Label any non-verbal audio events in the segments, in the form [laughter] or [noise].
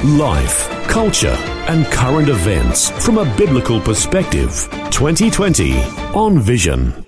Life, culture, and current events from a biblical perspective. 2020 on Vision.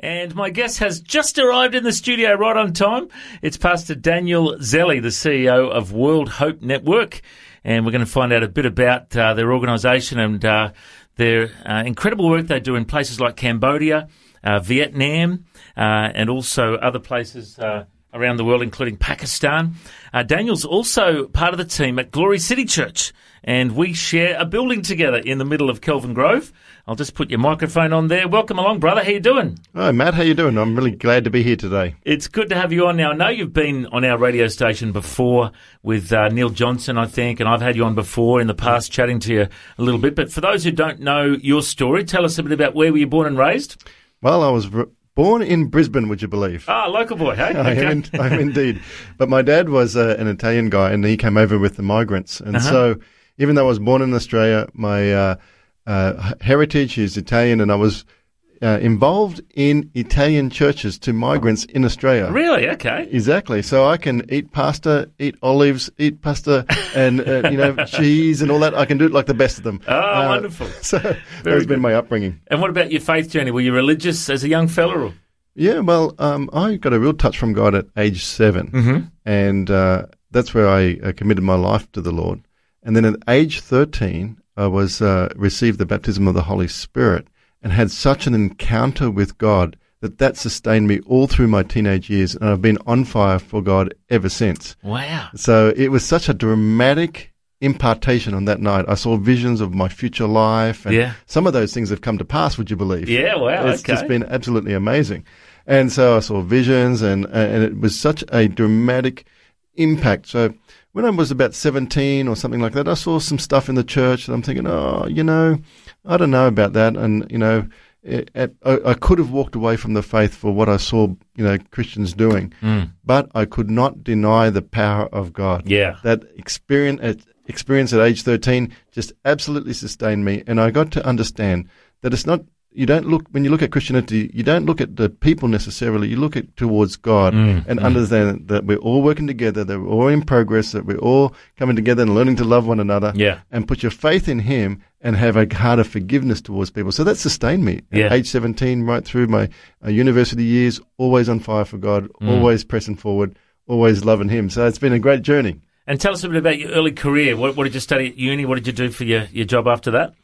And my guest has just arrived in the studio right on time. It's Pastor Daniel Zelli, the CEO of World Hope Network. And we're going to find out a bit about uh, their organisation and uh, their uh, incredible work they do in places like Cambodia, uh, Vietnam, uh, and also other places uh, around the world, including Pakistan. Uh, Daniel's also part of the team at Glory City Church, and we share a building together in the middle of Kelvin Grove. I'll just put your microphone on there. Welcome along, brother. How you doing? Hi, Matt. How you doing? I'm really glad to be here today. It's good to have you on now. I know you've been on our radio station before with uh, Neil Johnson, I think, and I've had you on before in the past chatting to you a little bit. But for those who don't know your story, tell us a bit about where were you born and raised? Well, I was born in Brisbane, would you believe? Ah, local boy, hey? [laughs] I, am in, I am [laughs] indeed. But my dad was uh, an Italian guy, and he came over with the migrants. And Uh-huh. so, even though I was born in Australia, my uh, uh, heritage is Italian, and I was uh, involved in Italian churches to migrants in Australia. Really? Okay. Exactly. So I can eat pasta, eat olives, eat pasta, and uh, you know [laughs] cheese and all that. I can do it like the best of them. Oh, Uh, wonderful. [laughs] So that Very has been my upbringing. And what about your faith journey? Were you religious as a young fella? Or? Yeah, well, um, I got a real touch from God at age 7 Mm-hmm. and uh, that's where I uh, committed my life to the Lord. And then at age thirteen, I was uh, received the baptism of the Holy Spirit and had such an encounter with God that that sustained me all through my teenage years, and I've been on fire for God ever since. Wow. So it was such a dramatic impartation on that night. I saw visions of my future life, and Yeah. some of those things have come to pass. Would you believe? Yeah, wow, It's okay. just been absolutely amazing. And so I saw visions, and and it was such a dramatic impact. So when I was about seventeen or something like that, I saw some stuff in the church, and I'm thinking, oh, you know, I don't know about that, and you know. It, it, I, I could have walked away from the faith for what I saw, you know, Christians doing, Mm. but I could not deny the power of God Yeah. that experience at, experience at age 13 just absolutely sustained me and i got to understand that it's not you don't look when you look at christianity you don't look at the people necessarily you look at towards god Mm, and mm. understand that we're all working together that we're all in progress that we're all coming together and learning to love one another Yeah. and put your faith in him and have a heart of forgiveness towards people so that sustained me Yeah. at age 17 right through my uh, university years always on fire for god Mm. always pressing forward always loving him so it's been a great journey And tell us a bit about your early career. What, what did you study at uni? What did you do for your, your job after that?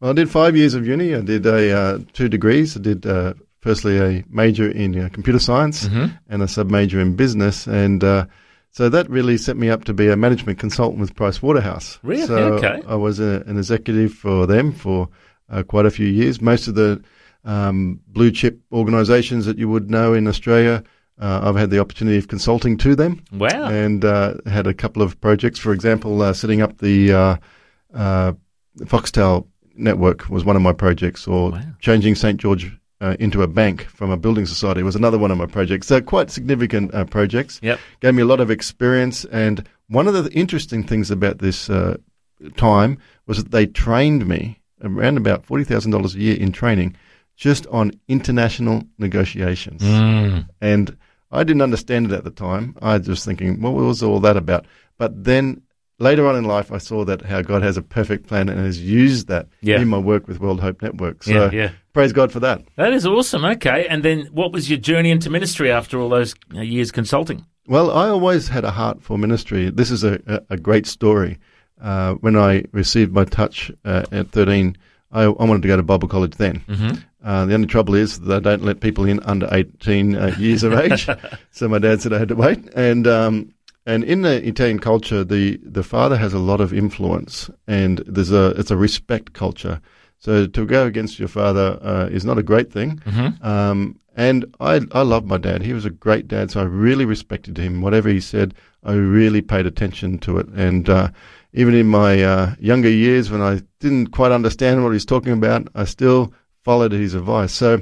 Well, I did five years of uni. I did a uh, two degrees. I did uh, firstly a major in uh, computer science Mm-hmm. and a sub major in business, and uh, so that really set me up to be a management consultant with Price Waterhouse. Really? So Okay. I was a, an executive for them for uh, quite a few years. Most of the um, blue chip organisations that you would know in Australia. Uh, I've had the opportunity of consulting to them Wow. and uh, had a couple of projects. For example, uh, setting up the uh, uh, Foxtel network was one of my projects, or Wow. changing St George uh, into a bank from a building society was another one of my projects. So quite significant uh, projects. Yep. Gave me a lot of experience, and one of the interesting things about this uh, time was that they trained me around about forty thousand dollars a year in training, just on international negotiations Mm. and I didn't understand it at the time. I was just thinking, what was all that about? But then later on in life, I saw that how God has a perfect plan and has used that Yeah. in my work with World Hope Network. So Yeah, yeah. praise God for that. That is awesome. Okay. And then what was your journey into ministry after all those years consulting? Well, I always had a heart for ministry. This is a, a, a great story. Uh, when I received my touch uh, at 13, I, I wanted to go to Bible college then. Mm-hmm. Uh, the only trouble is they don't let people in under 18 uh, years of age. [laughs] so my dad said I had to wait. And um, and in the Italian culture, the, the father has a lot of influence, and there's a it's a respect culture. So to go against your father uh, is not a great thing. Mm-hmm. Um, and I I love my dad. He was a great dad, so I really respected him. Whatever he said, I really paid attention to it. And uh, even in my uh, younger years when I didn't quite understand what he was talking about, I still followed his advice. So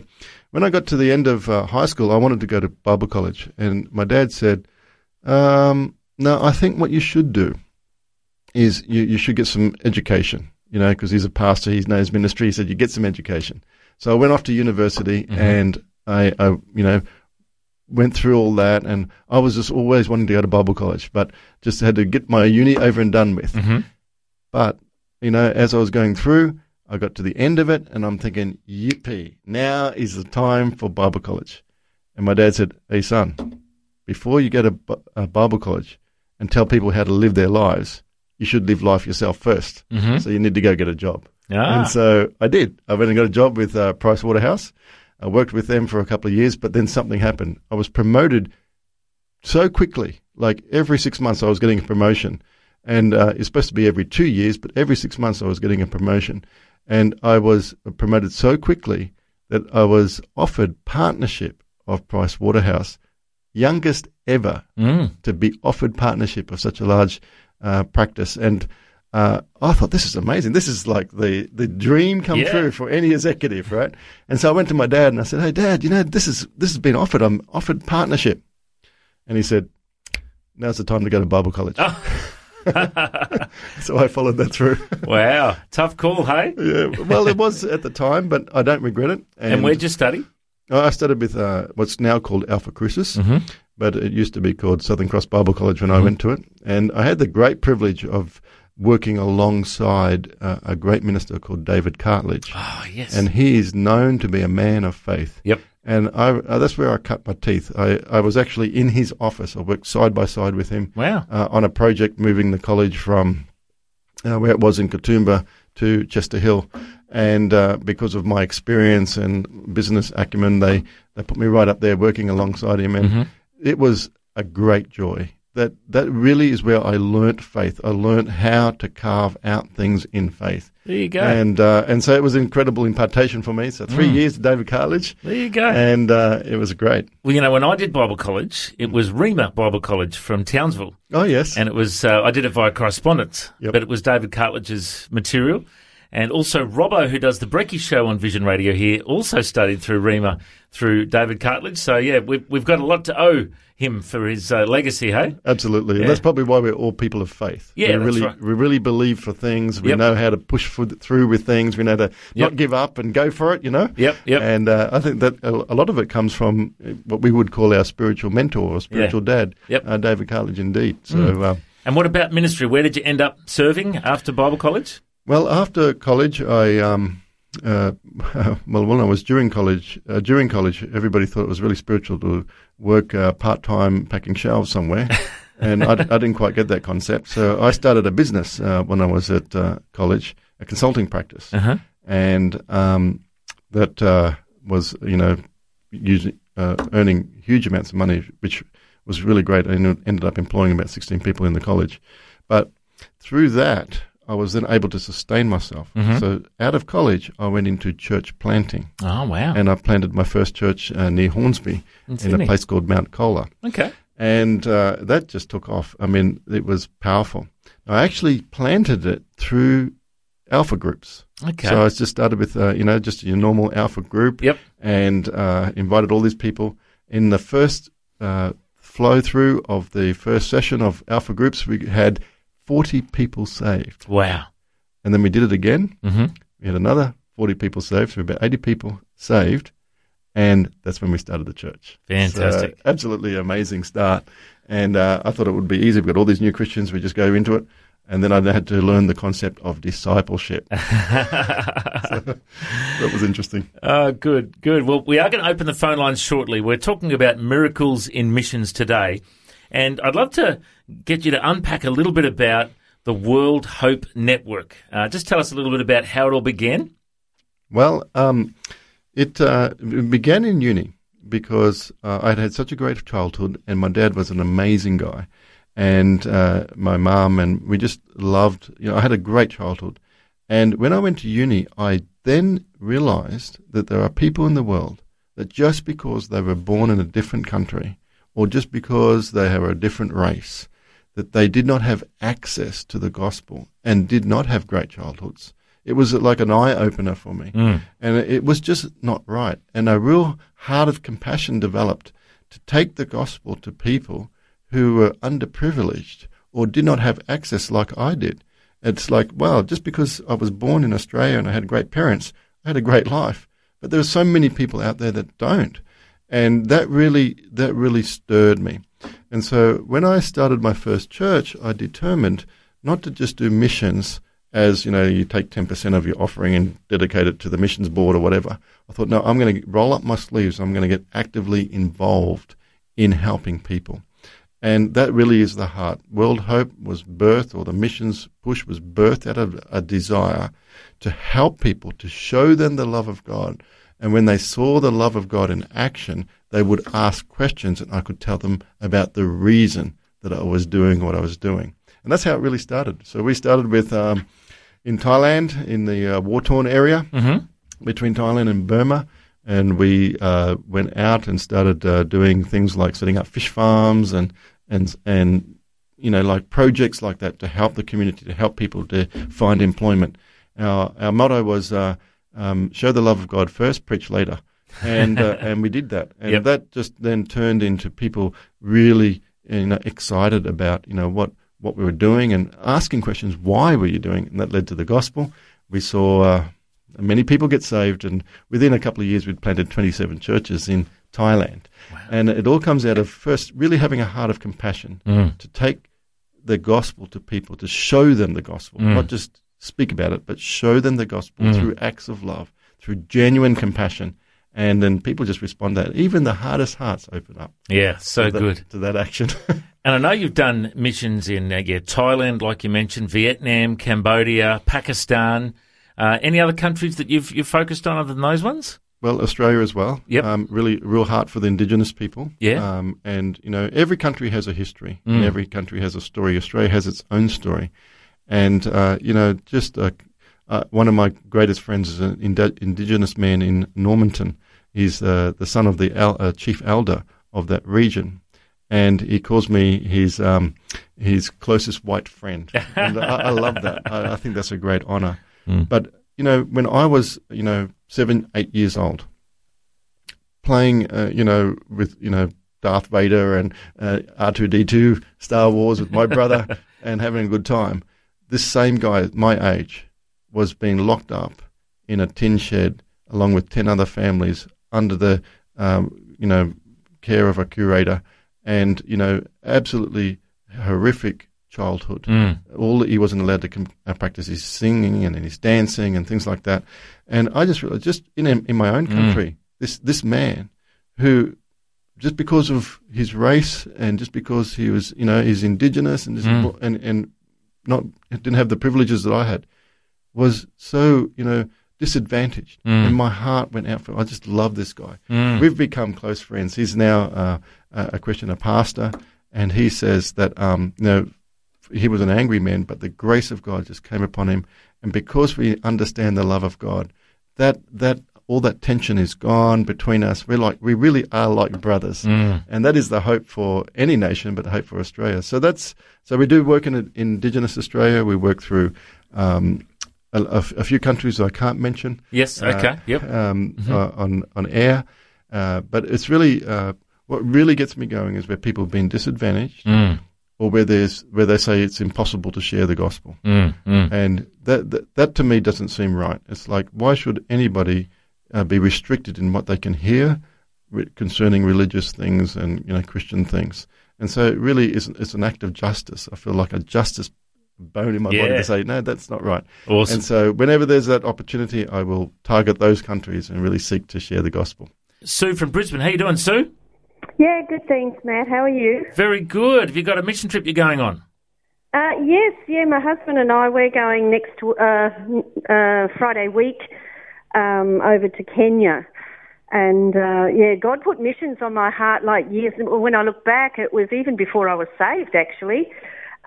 when I got to the end of uh, high school, I wanted to go to Bible college, and my dad said, um, "No, I think what you should do is you, you should get some education. You know, because he's a pastor, he knows ministry. He said you get some education. So I went off to university, Mm-hmm. and I, I, you know, went through all that, and I was just always wanting to go to Bible college, but just had to get my uni over and done with. Mhm. But you know, as I was going through, I got to the end of it, and I'm thinking, yippee! Now is the time for Bible college. And my dad said, "Hey, son, before you go to uh, Bible college and tell people how to live their lives, you should live life yourself 1st Mhm. So you need to go get a job." Ah. And so I did. I went and got a job with uh, Price Waterhouse. I worked with them for a couple of years, but then something happened. I was promoted so quickly. Like every six months, I was getting a promotion. And uh, it's supposed to be every two years, but every six months, I was getting a promotion. And I was promoted so quickly that I was offered partnership of Price Waterhouse, youngest ever Mm. to be offered partnership of such a large uh, practice. And uh, I thought, this is amazing. This is like the, the dream come Yeah. true for any executive, right? And so I went to my dad and I said, hey, dad, you know, this is this has been offered. I'm offered partnership. And he said, now's the time to go to Bible college. [laughs] so I followed that through. Wow. Tough call, hey? yeah, well, it was at the time, but I don't regret it. And, where'd you study? I started with uh, what's now called Alpha Crucis, Mm-hmm. but it used to be called Southern Cross Bible College when I went to it. And I had the great privilege of working alongside uh, a great minister called David Cartledge. Oh, yes. And he is known to be a man of faith. Yep. And I, uh, that's where I cut my teeth. I, I was actually in his office. I worked side by side with him Wow. uh, on a project moving the college from uh, where it was in Katoomba to Chester Hill. And uh, because of my experience and business acumen, they, they put me right up there working alongside him. And Mm-hmm. it was a great joy. That, that really is where I learnt faith. I learnt how to carve out things in faith. There you go. And, uh, and so it was an incredible impartation for me. So three Mm. years at David Cartledge. there you go. And uh, it was great. well, you know, when I did Bible college, it was Rhema Bible College from Townsville. Oh, yes. And it was, uh, I did it via correspondence, Yep. but it was David Cartledge's material. And also Robbo, who does the Brecky show on Vision Radio here, also studied through Rhema through David Cartledge. So, yeah, we've, we've got a lot to owe him for his uh, legacy, hey? Absolutely. Yeah. And that's probably why we're all people of faith. Yeah, we really right. we really believe for things. We Yep. know how to push for, through with things. We know to Yep. not give up and go for it, you know? Yep, yep. And uh, I think that a, lot of it comes from what we would call our spiritual mentor or spiritual dad, Yep. Mm. uh, David Cartledge, indeed. So, uh, And what about ministry? Where did you end up serving after Bible college? Well, after college, I. Um, uh, [laughs] well, when I was during college, uh, during college, everybody thought it was really spiritual to work uh, part time packing shelves somewhere, [laughs] and I, I didn't quite get that concept. So I started a business uh, when I was at uh, college, a consulting practice, Uh-huh. and um, that uh, was you know using uh, earning huge amounts of money, which was really great. I ended ended up employing about sixteen people in the college, but through that. I was then able to sustain myself. Mhm. So out of college, I went into church planting, Oh, wow. and I planted my first church uh, near Hornsby In in a place called Mount Colah Okay. and uh, that just took off. I mean, it was powerful. I actually planted it through alpha groups. Okay. So I just started with, uh, you know, just your normal alpha group. Yep. And uh, invited all these people. In the first uh, flow through of the first session of alpha groups, we had 40 people saved. wow. And then we did it again. Mm-hmm. We had another 40 people saved. So about 80 people saved. And that's when we started the church. Fantastic. So, absolutely amazing start. And uh, I thought it would be easy. We've got all these new Christians. We just go into it. And then I had to learn the concept of discipleship. [laughs] [laughs] that was interesting. Oh, good, good. Well, we are going to open the phone lines shortly. We're talking about miracles in missions today. And I'd love to get you to unpack a little bit about the World Hope Network. Uh, just tell us a little bit about how it all began. Well, um, it, uh, it began in uni because uh, I'd had such a great childhood, and my dad was an amazing guy, and uh, my mum, and we just loved. You know, I had a great childhood, and when I went to uni, I then realized that there are people in the world that just because they were born in a different country, or just because they have a different race, that they did not have access to the gospel and did not have great childhoods. It was like an eye opener for me. Mm. And it was just not right. And a real heart of compassion developed to take the gospel to people who were underprivileged or did not have access like I did. It's like, wow, just because I was born in Australia and I had great parents, I had a great life. But there are so many people out there that don't. And that really, that really stirred me. And so when I started my first church, I determined not to just do missions as, you know, you take 10% of your offering and dedicate it to the missions board or whatever. I thought, no, I'm going to roll up my sleeves. I'm going to get actively involved in helping people. And that really is the heart. World Hope was birthed, or the missions push was birthed out of a desire to help people, to show them the love of God. And when they saw the love of God in action, they would ask questions, and I could tell them about the reason that I was doing what I was doing. And that's how it really started. So we started with um, in Thailand, in the uh, war torn area Mm-hmm. between Thailand and Burma. And we uh, went out and started uh, doing things like setting up fish farms and, and, and, you know, like projects like that to help the community, to help people to find employment. Our, our motto was uh, um, show the love of God first, preach later. And, uh, [laughs] and we did that. And Yep. that just then turned into people really you know, excited about, you know, what, what we were doing and asking questions, why were you doing it? And that led to the gospel. We saw uh, many people get saved, and within a couple of years, we'd planted 27 churches in Thailand. And it all comes out of first really having a heart of compassion Mm. to take the gospel to people, to show them the gospel, Mm. not just speak about it, but show them the gospel Mm. through acts of love, through genuine compassion. And then people just respond to that. Even the hardest hearts open up Yeah, so to that, good. to that action. [laughs] And I know you've done missions in uh, yeah, Thailand, like you mentioned, Vietnam, Cambodia, Pakistan. Uh, any other countries that you've you've focused on other than those ones? Well, Australia as well. Yep. Um, really, real heart for the Indigenous people. Yeah. Um, and you know, every country has a history, Mm. and every country has a story. Australia has its own story, and uh, you know, just uh, uh, one of my greatest friends is an ind- Indigenous man in Normanton. He's uh, the son of the el- uh, chief elder of that region, and he calls me his um, his closest white friend. and I, I love that. I, I think that's a great honor. [laughs] Mm. But you know, when I was you know seven, eight years old, playing uh, you know with you know Darth Vader and uh, R two D two Star Wars with my brother [laughs] and having a good time, this same guy, my age, was being locked up in a tin shed along with ten other families under the um, you know care of a curator, and you know absolutely horrific childhood Mm. all he wasn't allowed to com- uh, practice his singing and his dancing and things like that. And I just realized, just in in my own Mm. country, this this man who just because of his race and just because he was, you know, he's indigenous and Mm. and and not didn't have the privileges that I had, was so you know disadvantaged. Mm. And my heart went out for. I just love this guy. Mm. We've become close friends. He's now uh, a a Christian, a pastor, and he says that um, you know he was an angry man, but the grace of God just came upon him, and because we understand the love of God, that that all that tension is gone between us. We're like we really are like brothers, Mm. and that is the hope for any nation, but the hope for Australia. So that's so we do work in in Indigenous Australia. We work through. Um, a, a few countries I can't mention, Yes. Uh, Okay. yep. um, Mhm. uh, on on air. Uh, but it's really uh, what really gets me going is where people have been disadvantaged, Mm. or where there's where they say it's impossible to share the gospel, Mm. Mm. and that that, that to me doesn't seem right. It's like why should anybody uh, be restricted in what they can hear re- concerning religious things and you know Christian things? And so it really is it's an act of justice. I feel like a justice bone in my body to say no, that's not right. Awesome. And so, whenever there's that opportunity, I will target those countries and really seek to share the gospel. Sue from Brisbane. How you doing, Sue? Yeah, good thanks, Matt. How are you? Very good. Have you got a mission trip you're going on? Uh, yes, yeah, my husband and I, we're going next uh, uh, Friday week um, over to Kenya. And uh, yeah, God put missions on my heart like years. When I look back, it was even before I was saved, actually,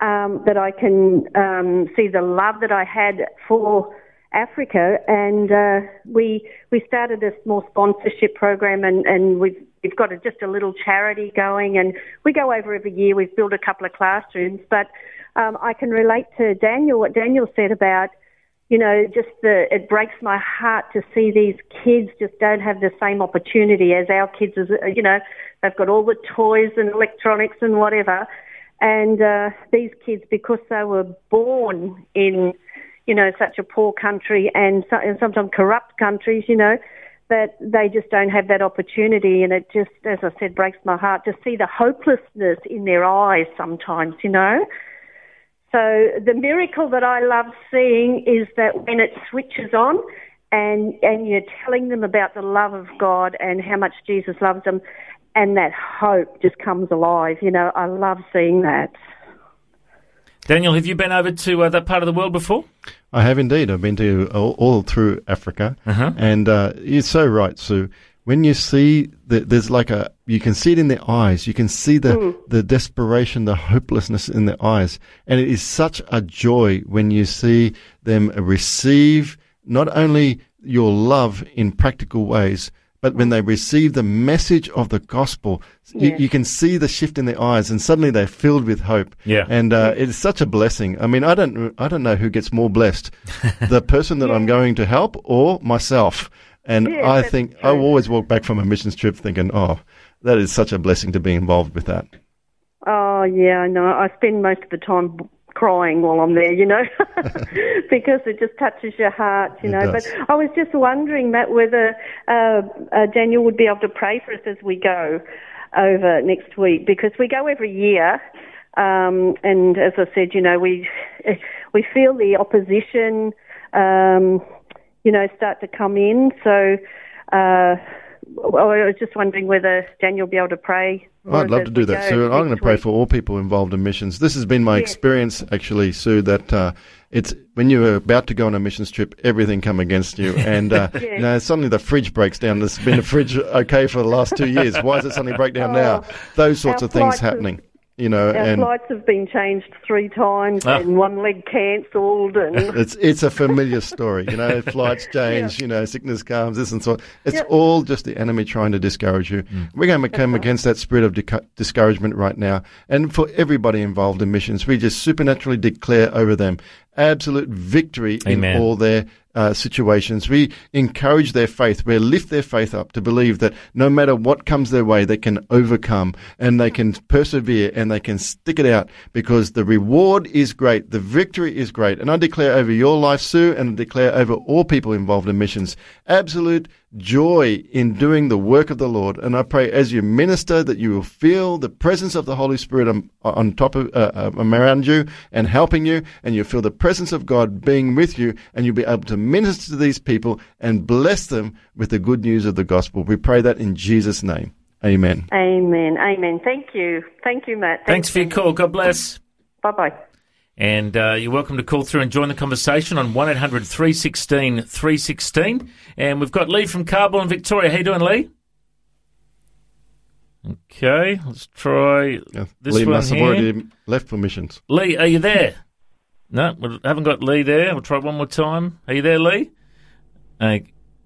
um, that I can um, see the love that I had for Africa. And uh, we we started a small sponsorship program, and, and we've we've got a, just a little charity going, and we go over every year. We've built a couple of classrooms, but um, I can relate to Daniel what Daniel said about you know, just the, it breaks my heart to see these kids just don't have the same opportunity as our kids. As you know, they've got all the toys and electronics and whatever, and uh, these kids, because they were born in, you know, such a poor country and, and sometimes corrupt countries, you know, that they just don't have that opportunity, and it just, as I said, breaks my heart to see the hopelessness in their eyes sometimes, you know. So the miracle that I love seeing is that when it switches on and, and you're telling them about the love of God and how much Jesus loves them and that hope just comes alive. You know, I love seeing that. Daniel, have you been over to uh, that part of the world before? I have indeed. I've been to all, all through Africa, Uh-huh. and uh, you're so right, Sue. When you see that there's like a, you can see it in their eyes. You can see the the desperation, the hopelessness in their eyes, and it is such a joy when you see them receive not only your love in practical ways, but when they receive the message of the gospel, you, you can see the shift in their eyes, and suddenly they're filled with hope. Yeah. and uh, it's such a blessing. I mean, I don't, I don't know who gets more blessed, [laughs] the person that I'm going to help or myself. And Yes, I think I always walk back from a missions trip thinking, oh, that is such a blessing to be involved with that. Oh yeah, I know. I spend most of the time crying while I'm there, you know, [laughs] [laughs] because it just touches your heart, you It know. does. But I was just wondering, Matt, whether uh, uh, Daniel would be able to pray for us as we go over next week, because we go every year. Um, and as I said, you know, we we feel the opposition, um, you know, start to come in. So uh, I was just wondering whether Daniel will be able to pray. I'd love to do that, Sue. I'm going to pray for all people involved in missions. This has been my Yeah. experience, actually, Sue. That uh, it's when you're about to go on a missions trip, everything come against you, and uh, Yeah. [laughs] you know suddenly the fridge breaks down. There's been a fridge okay for the last two years. Why does it suddenly break down now? Oh, Those sorts of things happening, you know, Our and flights have been changed three times Ah. and one leg cancelled and [laughs] It's it's a familiar story, you know. Flights [laughs] change, you know, sickness comes, this and so on. It's Yep. all just the enemy trying to discourage you. We're going to come against that spirit of dica- discouragement right now, and for everybody involved in missions, we just supernaturally declare over them absolute victory Amen. in all their uh, situations. We encourage their faith. We lift their faith up to believe that no matter what comes their way, they can overcome and they can persevere and they can stick it out because the reward is great. The victory is great. And I declare over your life, Sue, and I declare over all people involved in missions, absolute joy in doing the work of the Lord. And I pray as you minister that you will feel the presence of the Holy Spirit on, on top of, uh, uh, around you and helping you, and you'll feel the presence of God being with you, and you'll be able to minister to these people and bless them with the good news of the gospel. We pray that in Jesus' name. Amen. Amen. Amen. Thank you. Thank you, Matt. Thanks for your call. God bless. Bye bye. And uh, you're welcome to call through and join the conversation on 1 800 316 316. And we've got Lee from Carbon, Victoria. How you doing, Lee? Okay, let's try Yeah, this Lee one must have here. already left for missions. Lee, are you there? No, we haven't got Lee there. We'll try one more time. Are you there, Lee?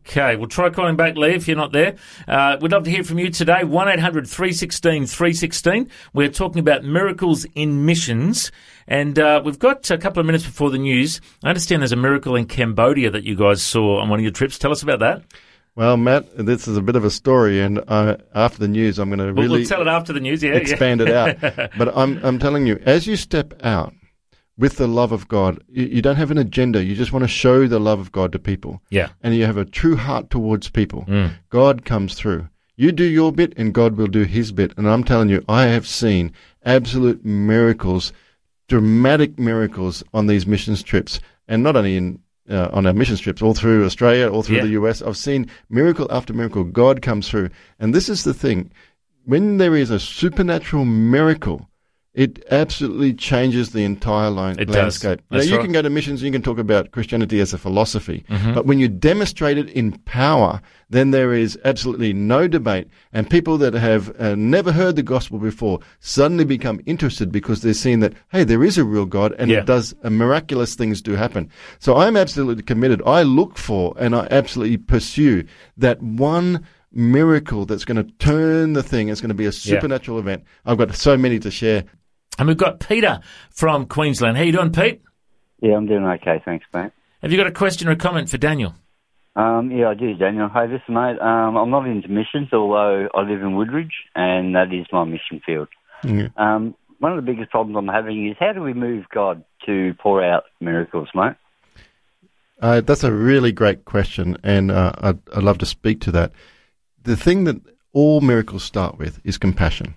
Okay, we'll try calling back, Lee, if you're not there. Uh, we'd love to hear from you today. 1 800 316 316. We're talking about miracles in missions. And uh, we've got a couple of minutes before the news. I understand there's a miracle in Cambodia that you guys saw on one of your trips. Tell us about that. Well, Matt, this is a bit of a story, and uh, after the news, I'm going to really we'll tell it after the news. Yeah, expand it out. [laughs] But I'm, I'm telling you, as you step out with the love of God, you, you don't have an agenda. You just want to show the love of God to people. Yeah. And you have a true heart towards people. Mm. God comes through. You do your bit, and God will do his bit. And I'm telling you, I have seen absolute miracles, dramatic miracles on these missions trips. And not only in uh, on our missions trips all through Australia, all through Yeah. the US. I've seen miracle after miracle. God comes through. And this is the thing. When there is a supernatural miracle, it absolutely changes the entire line, It does. landscape. Now, you right. can go to missions, and you can talk about Christianity as a philosophy, but when you demonstrate it in power, then there is absolutely no debate. And people that have uh, never heard the gospel before suddenly become interested because they're seeing that, hey, there is a real God and Yeah. it does uh, miraculous things do happen. So I'm absolutely committed. I look for and I absolutely pursue that one miracle that's going to turn the thing. It's going to be a supernatural event. I've got so many to share. And we've got Peter from Queensland. How you doing, Pete? Yeah, I'm doing okay, thanks, mate. Have you got a question or a comment for Daniel? Um, yeah, I do, Daniel. Hey, listen, mate. Um, I'm not into missions, although I live in Woodridge, and that is my mission field. Um, one of the biggest problems I'm having is how do we move God to pour out miracles, mate? Uh, that's a really great question, and uh, I'd, I'd love to speak to that. The thing that all miracles start with is compassion.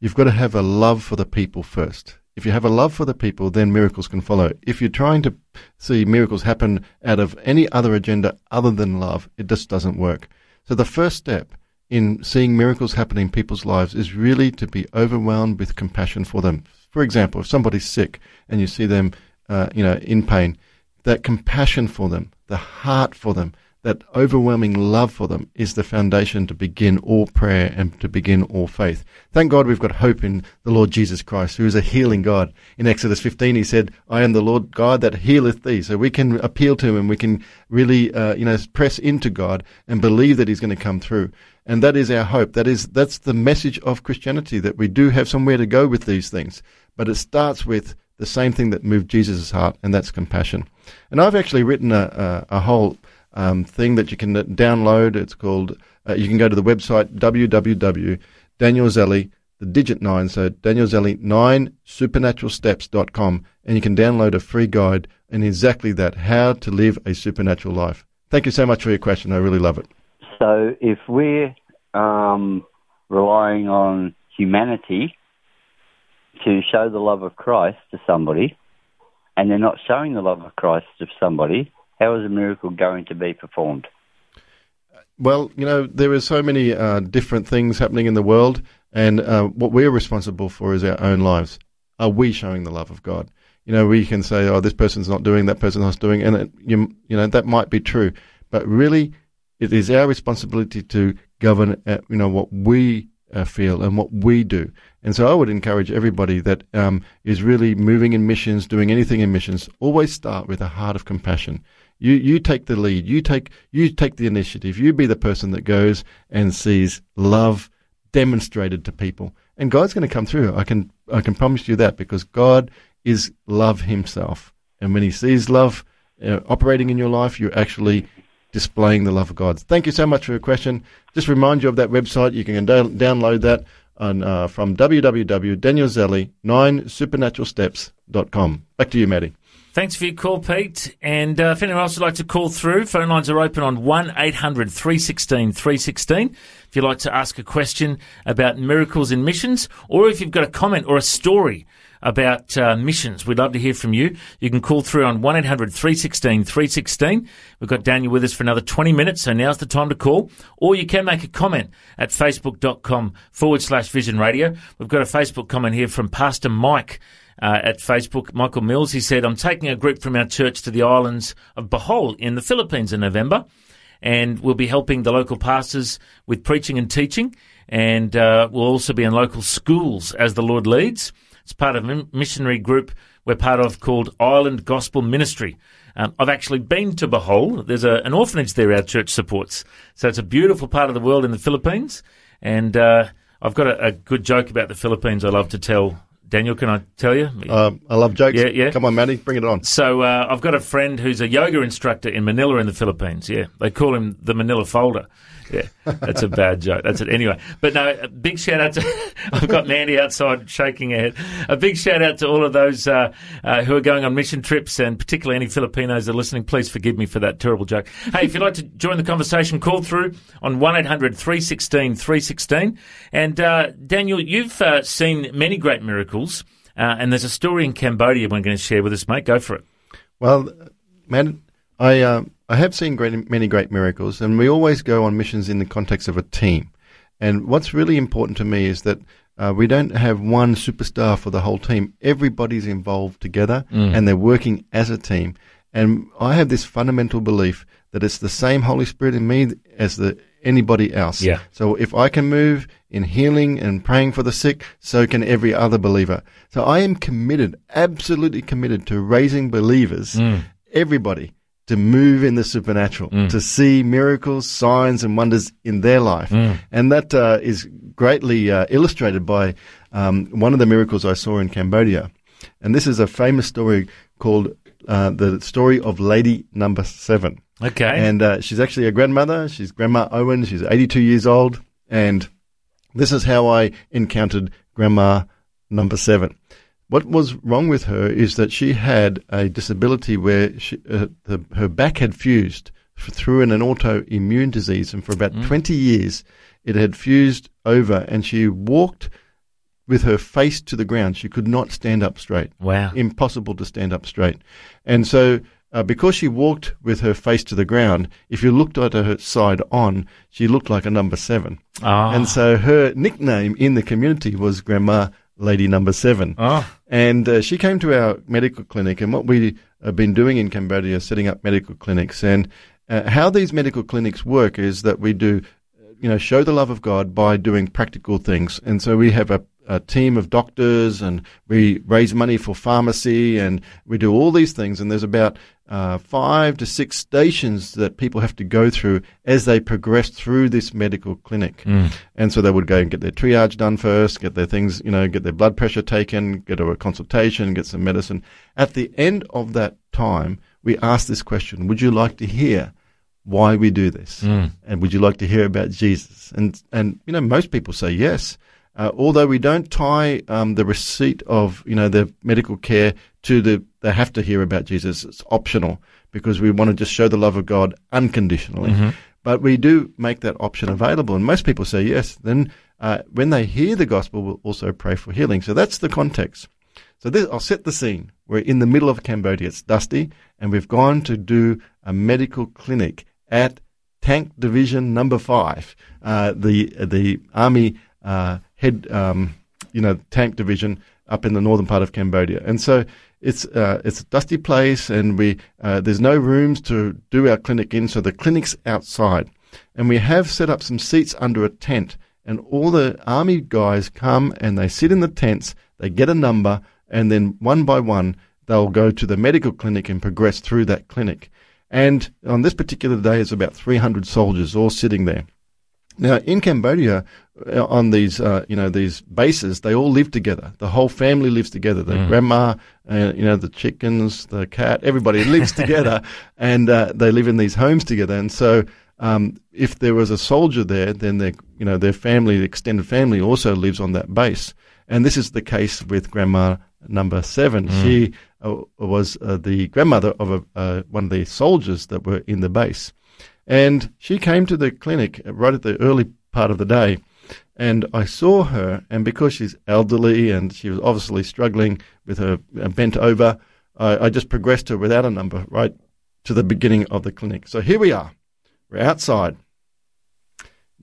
You've got to have a love for the people first. If you have a love for the people, then miracles can follow. If you're trying to see miracles happen out of any other agenda other than love, it just doesn't work. So the first step in seeing miracles happen in people's lives is really to be overwhelmed with compassion for them. For example, if somebody's sick and you see them, uh, you know, in pain, that compassion for them, the heart for them, that overwhelming love for them is the foundation to begin all prayer and to begin all faith. Thank God we've got hope in the Lord Jesus Christ, who is a healing God. In Exodus 15, he said, I am the Lord God that healeth thee. So we can appeal to him and we can really, uh, you know, press into God and believe that he's going to come through. And that is our hope. That is, that's the message of Christianity, that we do have somewhere to go with these things. But it starts with the same thing that moved Jesus' heart, and that's compassion. And I've actually written a, a, a whole um, thing that you can download. It's called, uh, you can go to the website www.danielzelli, the digit 9, so danielzelli 9 supernaturalsteps.com, and you can download a free guide in exactly that, how to live a supernatural life. Thank you so much for your question. I really love it. So if we're um, relying on humanity to show the love of Christ to somebody, and they're not showing the love of Christ to somebody, how is a miracle going to be performed? Well, you know, there are so many uh, different things happening in the world, and uh, what we're responsible for is our own lives. Are we showing the love of God? You know, we can say, "Oh, this person's not doing, that person's not doing," and it, you, you know that might be true, but really, it is our responsibility to govern, uh, you know, what we uh, feel and what we do. And so I would encourage everybody that um, is really moving in missions, doing anything in missions, always start with a heart of compassion. You you take the lead. You take you take the initiative. You be the person that goes and sees love demonstrated to people, and God's going to come through. I can I can promise you that because God is love Himself, and when He sees love uh, operating in your life, you're actually displaying the love of God. Thank you so much for your question. Just remind you of that website. You can download that on, uh, from www.danielzelli9supernaturalsteps.com. Back to you, Maddie. Thanks for your call, Pete. And uh, if anyone else would like to call through, phone lines are open on 1 800 316 316. If you'd like to ask a question about miracles in missions, or if you've got a comment or a story about uh, missions, we'd love to hear from you. You can call through on 1 800 316 316. We've got Daniel with us for another 20 minutes, so now's the time to call. Or you can make a comment at facebook.com forward slash vision radio. We've got a Facebook comment here from Pastor Mike uh, at Facebook, Michael Mills. He said, I'm taking a group from our church to the islands of Bohol in the Philippines in November, and we'll be helping the local pastors with preaching and teaching, and uh, we'll also be in local schools as the Lord leads. It's part of a missionary group we're part of called Island Gospel Ministry. Um, I've actually been to Bohol. There's a, an orphanage there our church supports. So it's a beautiful part of the world in the Philippines. And uh, I've got a, a good joke about the Philippines I love to tell Daniel, can I tell you? Um, I love jokes. Yeah, yeah. Come on, Maddie, bring it on. So uh, I've got a friend who's a yoga instructor in Manila in the Philippines. Yeah, they call him the Manila Folder. Yeah, that's a bad joke. That's it. Anyway, but no, a big shout out to. [laughs] I've got Mandy outside shaking her head. A big shout out to all of those uh, uh, who are going on mission trips, and particularly any Filipinos that are listening. Please forgive me for that terrible joke. Hey, if you'd like to join the conversation, call through on 1 800 316 316. And uh, Daniel, you've uh, seen many great miracles, uh, and there's a story in Cambodia we're going to share with us, mate. Go for it. Well, man, I uh, I have seen great, many great miracles, and we always go on missions in the context of a team. And what's really important to me is that uh, we don't have one superstar for the whole team. Everybody's involved together, Mm. and they're working as a team. And I have this fundamental belief that it's the same Holy Spirit in me as the anybody else. Yeah. So if I can move in healing and praying for the sick, so can every other believer. So I am committed, absolutely committed to raising believers, Mm. everybody, to move in the supernatural, to see miracles, signs, and wonders in their life. And that uh, is greatly uh, illustrated by um, one of the miracles I saw in Cambodia. And this is a famous story called uh, the story of Lady Number Seven. Okay. And uh, she's actually a grandmother. She's Grandma Owen. She's 82 years old. And this is how I encountered Grandma Number Seven. What was wrong with her is that she had a disability where she, uh, the, her back had fused through an, an autoimmune disease. And for about 20 years, it had fused over and she walked with her face to the ground. She could not stand up straight wow. impossible to stand up straight. And so, uh, because she walked with her face to the ground, if you looked at her side on, she looked like a number seven. Ah. And so her nickname in the community was Grandma Lady Number Seven. Oh. And uh, she came to our medical clinic, and what we have been doing in Cambodia is setting up medical clinics. And uh, how these medical clinics work is that we do, uh, you know, show the love of God by doing practical things. And so we have a, a team of doctors, and we raise money for pharmacy, and we do all these things. And there's about uh, five to six stations that people have to go through as they progress through this medical clinic. And so they would go and get their triage done first, get their things, you know, get their blood pressure taken, get a consultation, get some medicine. At the end of that time, we ask this question Would you like to hear why we do this? And would you like to hear about Jesus? And, and you know, most people say yes. Uh, although we don't tie um, the receipt of you know the medical care to the they have to hear about Jesus. It's optional because we want to just show the love of God unconditionally. But we do make that option available, and most people say yes. Then uh, when they hear the gospel, we'll also pray for healing. So that's the context. So this, I'll set the scene. We're in the middle of Cambodia. It's dusty, and we've gone to do a medical clinic at Tank Division Number Five, uh, the the army uh, head, um, you know, tank division up in the northern part of Cambodia. And so it's uh, it's a dusty place, and we uh, there's no rooms to do our clinic in. So the clinic's outside, and we have set up some seats under a tent. And all the army guys come and they sit in the tents. They get a number, and then one by one they'll go to the medical clinic and progress through that clinic. And on this particular day, it's about 300 soldiers all sitting there. Now, in Cambodia, uh, on these, uh, you know, these bases, they all live together. The whole family lives together. The grandma, uh, you know, the chickens, the cat, everybody [laughs] lives together, and uh, they live in these homes together. And so, um, if there was a soldier there, then their, you know, their family, the extended family, also lives on that base. And this is the case with Grandma Number Seven. She uh, was uh, the grandmother of a, uh, one of the soldiers that were in the base. And she came to the clinic right at the early part of the day. And I saw her, and because she's elderly and she was obviously struggling with her uh, bent over, I, I just progressed her without a number right to the beginning of the clinic. So here we are. We're outside.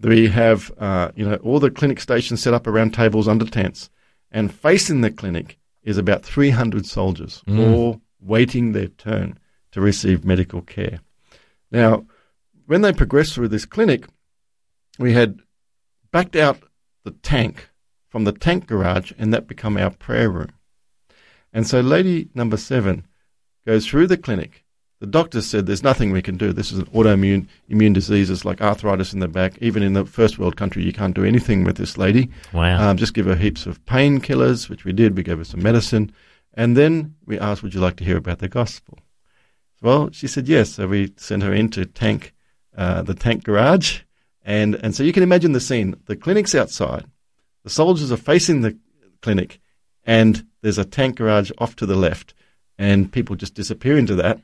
We have, uh, you know, all the clinic stations set up around tables under tents. And facing the clinic is about 300 soldiers, all waiting their turn to receive medical care. Now, when they progressed through this clinic, we had backed out the tank from the tank garage, and that become our prayer room. And so, lady number seven goes through the clinic. The doctor said there's nothing we can do. This is an autoimmune immune diseases like arthritis in the back. Even in the first world country, you can't do anything with this lady. Wow. Um, just give her heaps of painkillers, which we did. We gave her some medicine. And then we asked, Would you like to hear about the gospel? Well, she said yes. So we sent her into tank, uh, the tank garage. And, and so you can imagine the scene. The clinic's outside. The soldiers are facing the clinic. And there's a tank garage off to the left. And people just disappear into that.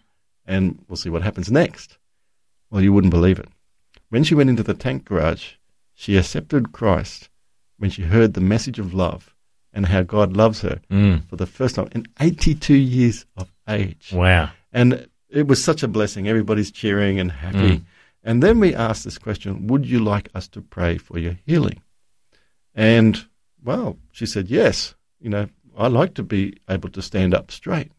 And we'll see what happens next. Well, you wouldn't believe it. When she went into the tank garage, she accepted Christ when she heard the message of love and how God loves her Mm. for the first time in 82 years of age. Wow. And it was such a blessing. Everybody's cheering and happy. And then we asked this question Would you like us to pray for your healing? And, well, she said, Yes. You know, I like to be able to stand up straight.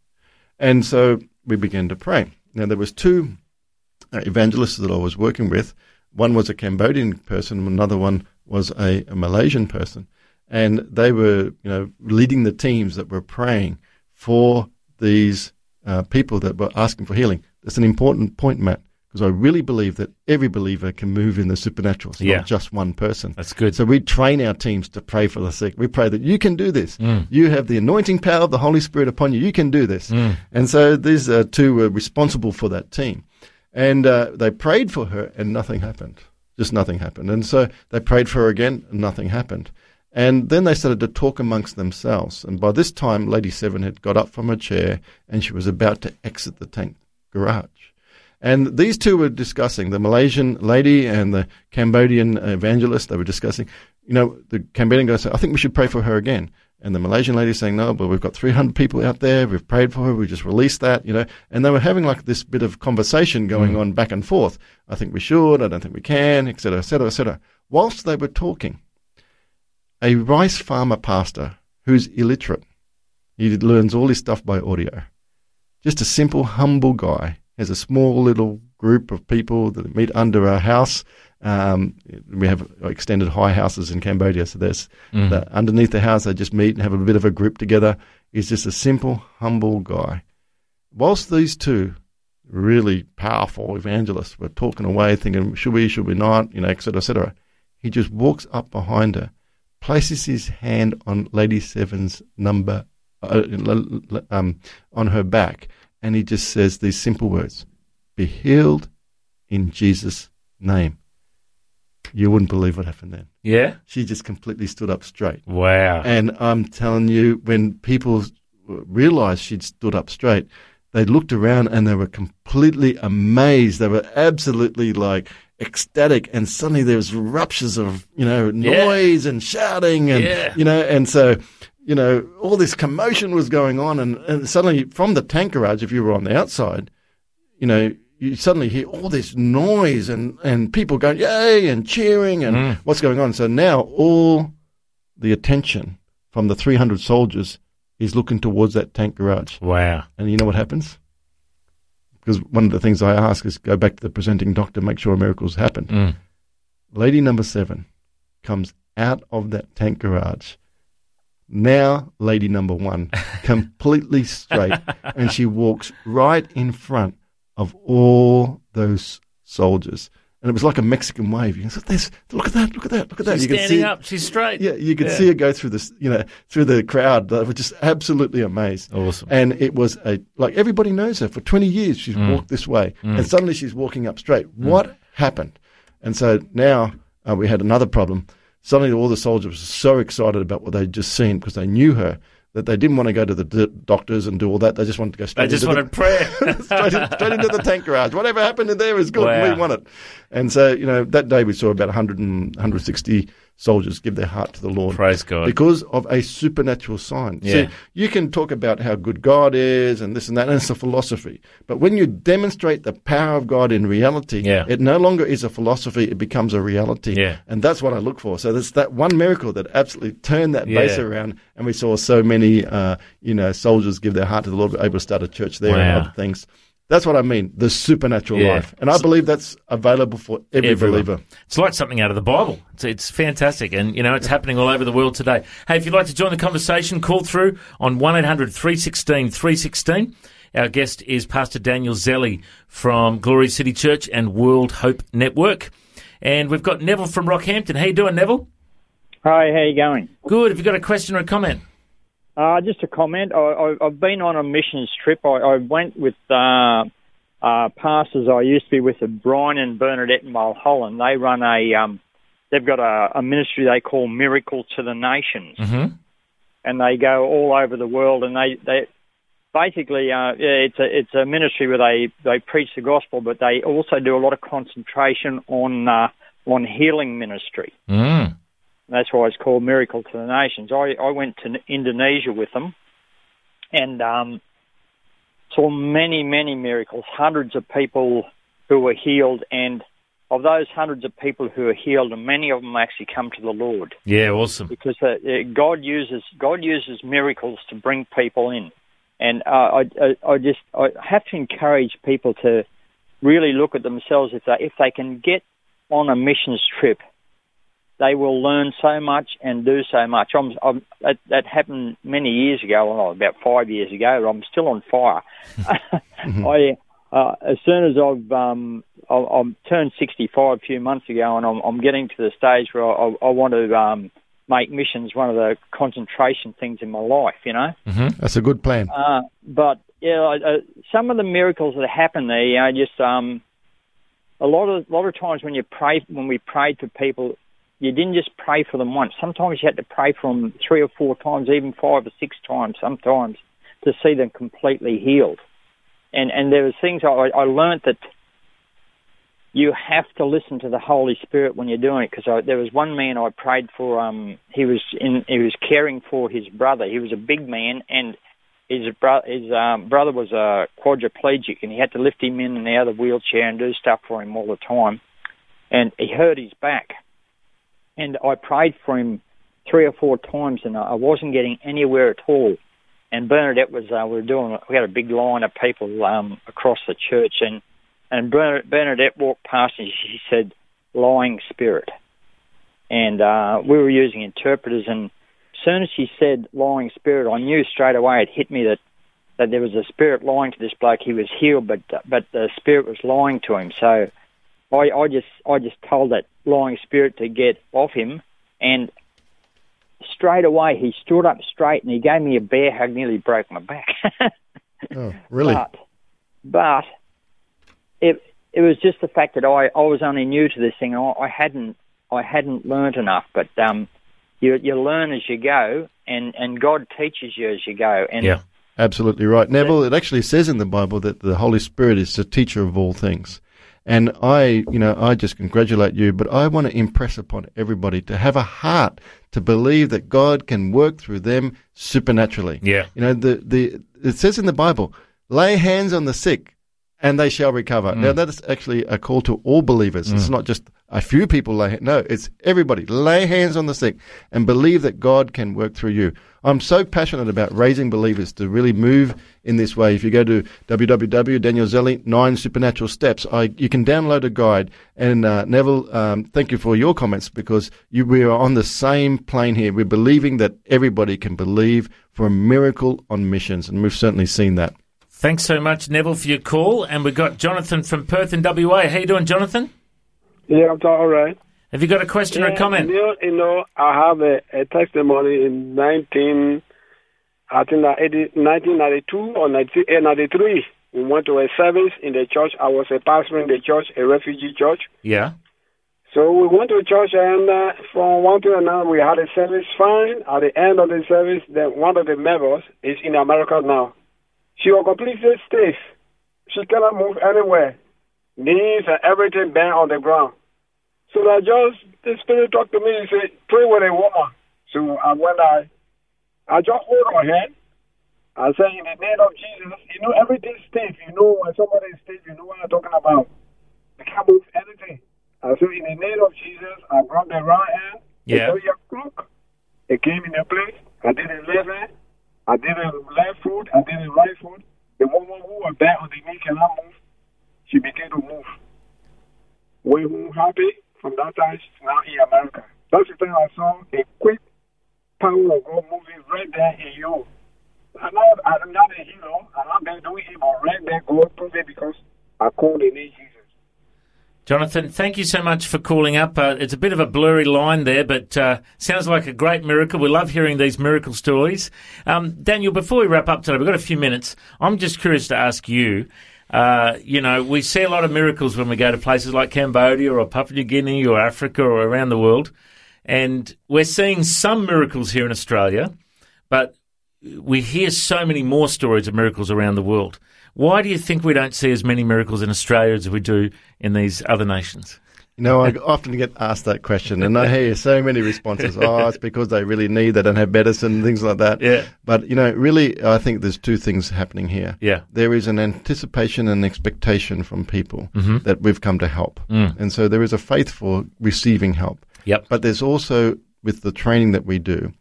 And so we began to pray. Now, there was two uh, evangelists that I was working with. One was a Cambodian person, another one was a, a Malaysian person. And they were, you know, leading the teams that were praying for these uh, people that were asking for healing. That's an important point, Matt, because I really believe that every believer can move in the supernatural. It's Yeah. not just one person. That's good. So we train our teams to pray for the sick. We pray that you can do this. Mm. You have the anointing power of the Holy Spirit upon you. You can do this. And so these uh, two were responsible for that team. And uh, they prayed for her, and nothing happened. Just nothing happened. And so they prayed for her again, and nothing happened. And then they started to talk amongst themselves. And by this time, Lady Seven had got up from her chair and she was about to exit the tank garage. And these two were discussing, the Malaysian lady and the Cambodian evangelist, they were discussing, you know, the Cambodian guy said, I think we should pray for her again. And the Malaysian lady saying, no, but we've got 300 people out there. We've prayed for her. We just released that, you know. And they were having like this bit of conversation going mm. on back and forth. I think we should. I don't think we can, et cetera, et cetera, et cetera. Whilst they were talking, a rice farmer pastor who's illiterate, he learns all his stuff by audio. Just a simple, humble guy has a small little group of people that meet under a house. Um, we have extended high houses in Cambodia, so there's the, underneath the house they just meet and have a bit of a group together. He's just a simple, humble guy. Whilst these two really powerful evangelists were talking away, thinking, should we, should we not, you know, et cetera, et cetera, he just walks up behind her, places his hand on Lady Seven's number, uh, um, on her back, and he just says these simple words Be healed in Jesus' name. You wouldn't believe what happened then. Yeah. She just completely stood up straight. Wow. And I'm telling you, when people realized she'd stood up straight, they looked around and they were completely amazed. They were absolutely like ecstatic. And suddenly there was ruptures of, you know, Yeah. noise and shouting and, Yeah. you know, and so, you know, all this commotion was going on. And, and suddenly from the tank garage, if you were on the outside, you know, you suddenly hear all this noise and, and people going, yay, and cheering and what's going on. So now all the attention from the 300 soldiers is looking towards that tank garage. wow. And you know what happens? Because one of the things I ask is go back to the presenting doctor, make sure miracles happen. Mm. Lady number seven comes out of that tank garage. Now, lady number one, [laughs] completely straight, and she walks right in front of all those soldiers. And it was like a Mexican wave. You said, "There's- look at that, look at that, look at that. She's you standing see, up. She's straight. Yeah, you could Yeah. see her go through this, you know, through the crowd. They were just absolutely amazed. Awesome. And it was a like everybody knows her for 20 years. She's Mm. walked this way, and suddenly she's walking up straight. What happened? And so now uh, we had another problem. Suddenly, all the soldiers were so excited about what they'd just seen because they knew her that they didn't want to go to the d- doctors and do all that. They just wanted to go straight. They just into wanted the, prayer. [laughs] straight, in- straight into the [laughs] tank garage. Whatever happened in there is good. Wow. We want it. And so, you know, that day we saw about 100 and 160 soldiers give their heart to the Lord. Praise God. Because of a supernatural sign. Yeah. See, you can talk about how good God is and this and that, and it's a philosophy. But when you demonstrate the power of God in reality, Yeah. it no longer is a philosophy, it becomes a reality. Yeah. And that's what I look for. So there's that one miracle that absolutely turned that base around, and we saw so many, uh, you know, soldiers give their heart to the Lord, able to start a church there and other things. That's what I mean, the supernatural Yeah. life. And I believe that's available for every Everyone. believer. It's like something out of the Bible. It's, it's fantastic. And, you know, it's happening all over the world today. Hey, if you'd like to join the conversation, call through on 1800 316 316. Our guest is Pastor Daniel Zelli from Glory City Church and World Hope Network. And we've got Neville from Rockhampton. How you doing, Neville? Hi, how you going? Good. Have you got a question or a comment? Uh, just a comment. I, I've been on a missions trip. I, I went with uh, uh, pastors I used to be with, at Brian and Bernadette in Mulholland. They run a, um, they've got a, a ministry they call Miracle to the Nations, Mm-hmm. and they go all over the world. And they, they basically, uh, yeah, it's a it's a ministry where they they preach the gospel, but they also do a lot of concentration on uh, on healing ministry. Mm. That's why it's called Miracle to the Nations. I, I went to Indonesia with them and um, saw many, many miracles, hundreds of people who were healed. And of those hundreds of people who are healed, many of them actually come to the Lord Yeah, awesome. because uh, uh, God uses God uses miracles to bring people in. And uh, I, I, I just I have to encourage people to really look at themselves if they if they can get on a missions trip they will learn so much and do so much. I'm, I'm, that, that happened many years ago, well, about five years ago. I'm still on fire. [laughs] I uh, as soon as I've um, I, I'm turned 65 a few months ago, and I'm, I'm getting to the stage where I, I want to um, make missions one of the concentration things in my life. You know. That's a good plan. Uh, but yeah, uh, some of the miracles that happen there, you know, just um, a lot of a lot of times when you pray, when we prayed for people, you didn't just pray for them once. Sometimes you had to pray for them three or four times, even five or six times, sometimes to see them completely healed. And and there was things I, I learned that you have to listen to the Holy Spirit when you're doing it. Because there was one man I prayed for. Um, he was in he was caring for his brother. He was a big man and his, bro- his um, brother was a quadriplegic and he had to lift him in and out of the wheelchair and do stuff for him all the time. And he hurt his back. And I prayed for him three or four times and I wasn't getting anywhere at all. And Bernadette was, uh, we were doing, we had a big line of people um, across the church and, and Bernadette, walked past and she said, lying spirit. And uh, we were using interpreters and as soon as she said lying spirit, I knew straight away it hit me that that there was a spirit lying to this bloke. He was healed, but but the spirit was lying to him. So I, I just I just told that lying spirit to get off him, and straight away he stood up straight and he gave me a bear hug, nearly broke my back. [laughs] Oh, really? But, but it it was just the fact that I, I was only new to this thing. I, I hadn't I hadn't learned enough, but um, you you learn as you go, and and God teaches you as you go. And Yeah. Absolutely right. Neville, it actually says in the Bible that the Holy Spirit is the teacher of all things. And I, you know, I just congratulate you, but I want to impress upon everybody to have a heart to believe that God can work through them supernaturally. Yeah. You know, the, the, it says in the Bible, lay hands on the sick and they shall recover. Now, that is actually a call to all believers. It's not just a few people lay, no, it's everybody. Lay hands on the sick and believe that God can work through you. I'm so passionate about raising believers to really move in this way. If you go to www.danielzelli, Nine Supernatural Steps, I, you can download a guide. And uh, Neville, um, thank you for your comments because you, we are on the same plane here. We're believing that everybody can believe for a miracle on missions, and we've certainly seen that. Thanks so much, Neville, for your call. And we've got Jonathan from Perth in WA. How you doing, Jonathan? Yeah, I'm talking all right. Have you got a question or a comment? You know, you know, I have a, a testimony in 19, I think 80, 1992 or 90, eh, 93. We went to a service in the church. I was a pastor in the church, a refugee church. Yeah. So we went to a church, and uh, from one to another, we had a service fine. At the end of the service, then one of the members is in America now. She was completely stiff. She cannot move anywhere. Knees and everything bent on the ground. So I just, the Spirit talked to me and said, pray with a woman. So I when I, I just hold her hand. I said, in the name of Jesus, you know, everything's stiff. You know, when somebody is stiff, you know what I'm talking about. They can't move anything. I said, in the name of Jesus, I grabbed the right hand. Yeah. The. It came in a place. I did a left hand. I did a left foot. I did a right foot. The woman who was there on the knee cannot move. She began to move. We were happy from that time. She's now in America. That's the time I saw a quick power of God moving right there in you. I'm not, I'm not a hero. I'm not there doing it, but right there, God proved it because I called the name Jesus. Jonathan, thank you so much for calling up. Uh, it's a bit of a blurry line there, but uh, sounds like a great miracle. We love hearing these miracle stories. Um, Daniel, before we wrap up today, we've got a few minutes. I'm just curious to ask you. Uh, you know, we see a lot of miracles when we go to places like Cambodia or Papua New Guinea or Africa or around the world, and we're seeing some miracles here in Australia, but we hear so many more stories of miracles around the world. Why do you think we don't see as many miracles in Australia as we do in these other nations? You know, I often get asked that question, and I hear so many responses. Oh, it's because they really need, they don't have medicine, things like that. Yeah. But, you know, really, I think there's two things happening here. Yeah. There is an anticipation and expectation from people Mm-hmm. that we've come to help. And so there is a faith for receiving help. Yep. But there's also, with the training that we do,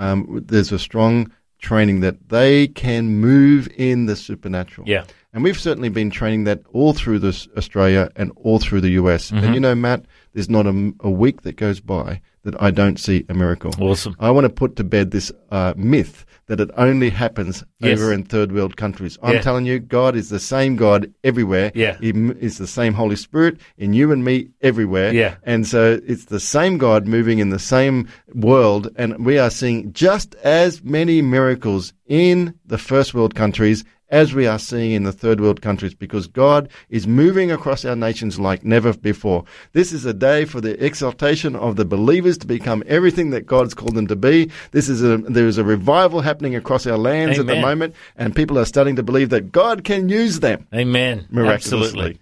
um, there's a strong training that they can move in the supernatural. Yeah. And we've certainly been training that all through this Australia and all through the US. And you know, Matt, there's not a, a week that goes by that I don't see a miracle. Awesome. I want to put to bed this uh, myth that it only happens Yes. over in third world countries. I'm Yeah. telling you, God is the same God everywhere. Yeah. He is the same Holy Spirit in you and me everywhere. Yeah. And so it's the same God moving in the same world, and we are seeing just as many miracles in the first world countries as we are seeing in the third world countries because God is moving across our nations like never before. This is a day for the exaltation of the believers to become everything that God's called them to be. This is a, there is a revival happening across our lands at the moment, and people are starting to believe that God can use them. Amen. Miraculously. Absolutely.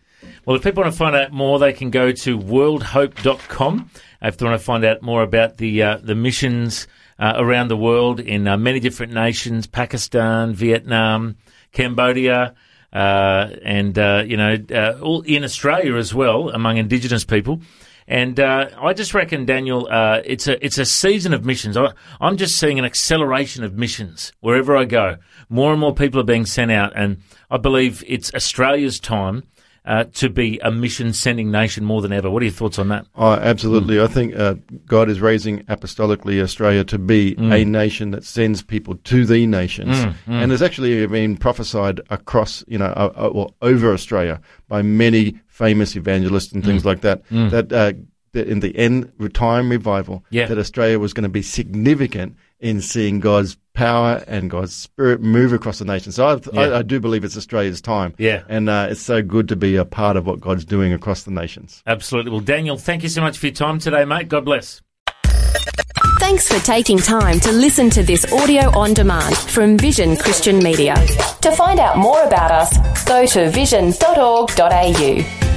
Well, if people want to find out more, they can go to worldhope.com. If they want to find out more about the uh, the missions uh, around the world in uh, many different nations, Pakistan, Vietnam, Cambodia, uh, and uh, you know, uh, all in Australia as well among Indigenous people. And uh, I just reckon, Daniel, uh, it's a it's a season of missions. I, I'm just seeing an acceleration of missions wherever I go. More and more people are being sent out, and I believe it's Australia's time uh, to be a mission sending nation more than ever. What are your thoughts on that? Oh, absolutely. I think uh, God is raising apostolically Australia to be a nation that sends people to the nations. And it's actually been prophesied across, you know, uh, uh, well, over Australia by many famous evangelists and things like that, that, uh, that in the end time revival, Yeah. that Australia was going to be significant in seeing God's power and God's spirit move across the nation. So I, Yeah. I, I do believe it's Australia's time. Yeah. And uh, it's so good to be a part of what God's doing across the nations. Absolutely. Well, Daniel, thank you so much for your time today, mate. God bless. Thanks for taking time to listen to this audio on demand from Vision Christian Media. To find out more about us, go to vision.org.au.